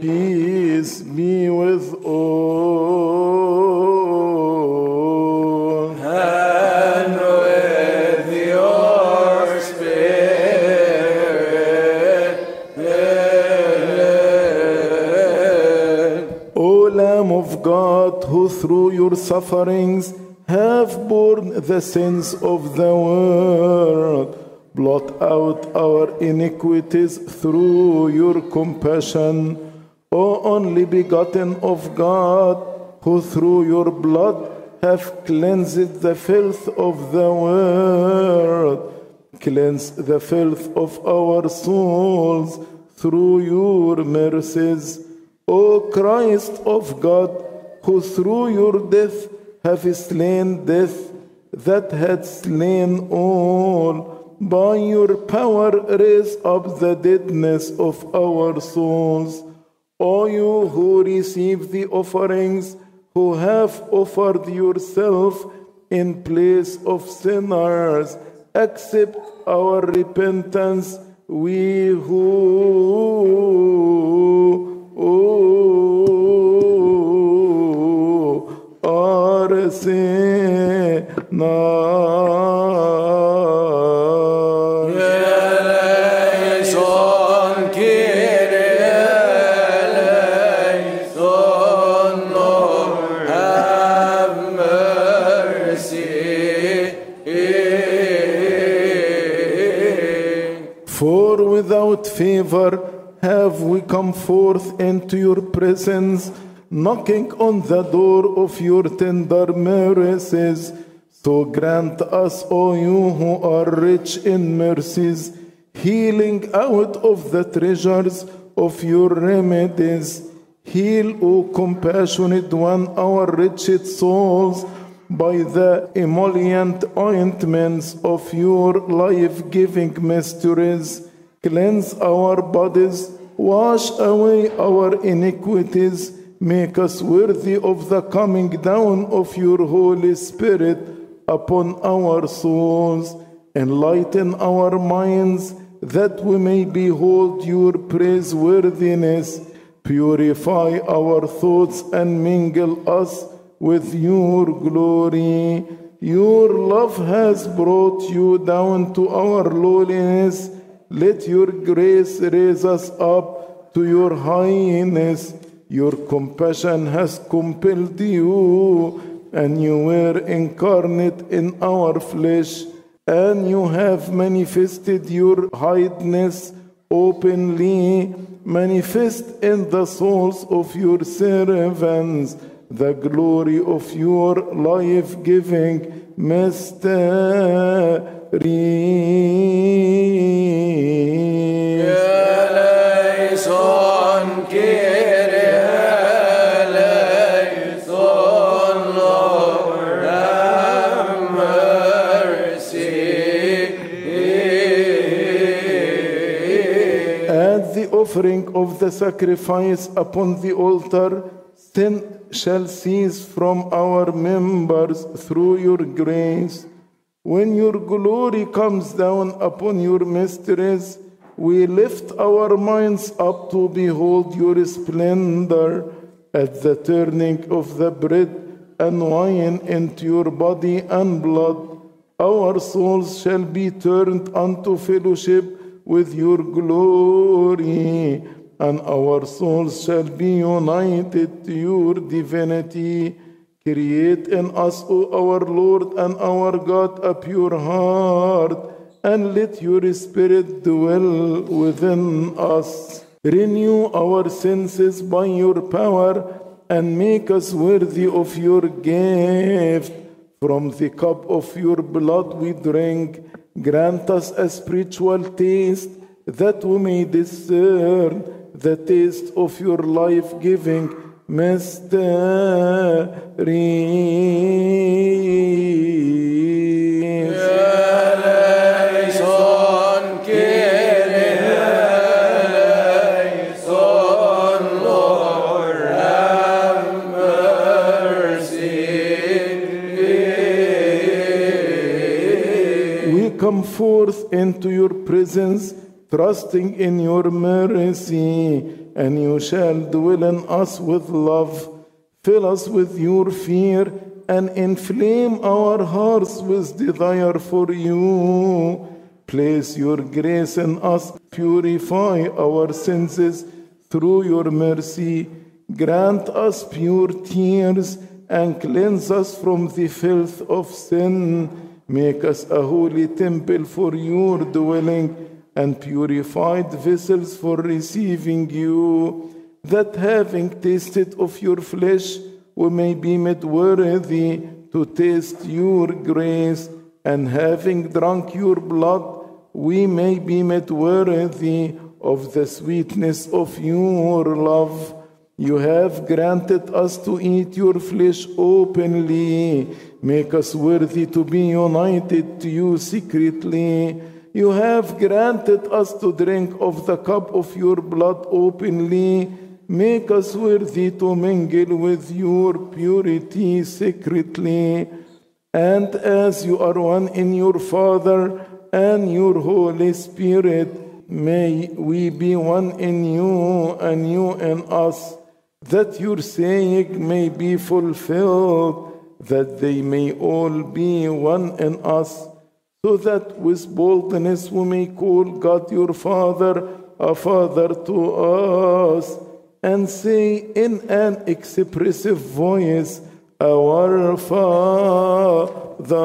Peace be with all. And with your spirit. O Lamb of God, who through your sufferings have borne the sins of the world, blot out our iniquities through your compassion. O only begotten of God, who through your blood have cleansed the filth of the world, cleanse the filth of our souls through your mercies. O Christ of God, who through your death have slain death that had slain all, by your power raise up the deadness of our souls. O you who receive the offerings, who have offered yourself in place of sinners, accept our repentance, we who are sinners. For without favor have we come forth into your presence, knocking on the door of your tender mercies. So grant us, O you who are rich in mercies, healing out of the treasures of your remedies. Heal, O compassionate one, our wretched souls by the emollient ointments of your life giving mysteries. Cleanse our bodies, wash away our iniquities, make us worthy of the coming down of your Holy Spirit upon our souls. Enlighten our minds that we may behold your praiseworthiness. Purify our thoughts and mingle us with your glory. Your love has brought you down to our lowliness. Let your grace raise us up to your highness. Your compassion has compelled you, and you were incarnate in our flesh, and you have manifested your highness openly. Manifest in the souls of your servants the glory of your life giving the offering of the sacrifice upon the altar, sin shall cease from our members through your grace. When your glory comes down upon your mysteries, we lift our minds up to behold your splendor at the turning of the bread and wine into your body and blood. Our souls shall be turned unto fellowship with your glory, and our souls shall be united to your divinity. Create in us, O our Lord and our God, a pure heart, and let your Spirit dwell within us. Renew our senses by your power, and make us worthy of your gift. From the cup of your blood we drink. Grant us a spiritual taste that we may discern the taste of your life giving mercy. We come forth into your presence, trusting in your mercy, and you shall dwell in us with love. Fill us with your fear and inflame our hearts with desire for you. Place your grace in us, purify our senses through your mercy. Grant us pure tears and cleanse us from the filth of sin. Make us a holy temple for your dwelling and purified vessels for receiving you, that having tasted of your flesh, we may be made worthy to taste your grace, and having drunk your blood, we may be made worthy of the sweetness of your love. You have granted us to eat your flesh openly. Make us worthy to be united to you secretly. You have granted us to drink of the cup of your blood openly. Make us worthy to mingle with your purity secretly. And as you are one in your Father and your Holy Spirit, may we be one in you and you in us, that your saying may be fulfilled, that they may all be one in us, so that with boldness we may call God your Father, a Father to us, and say in an expressive voice, Our Father.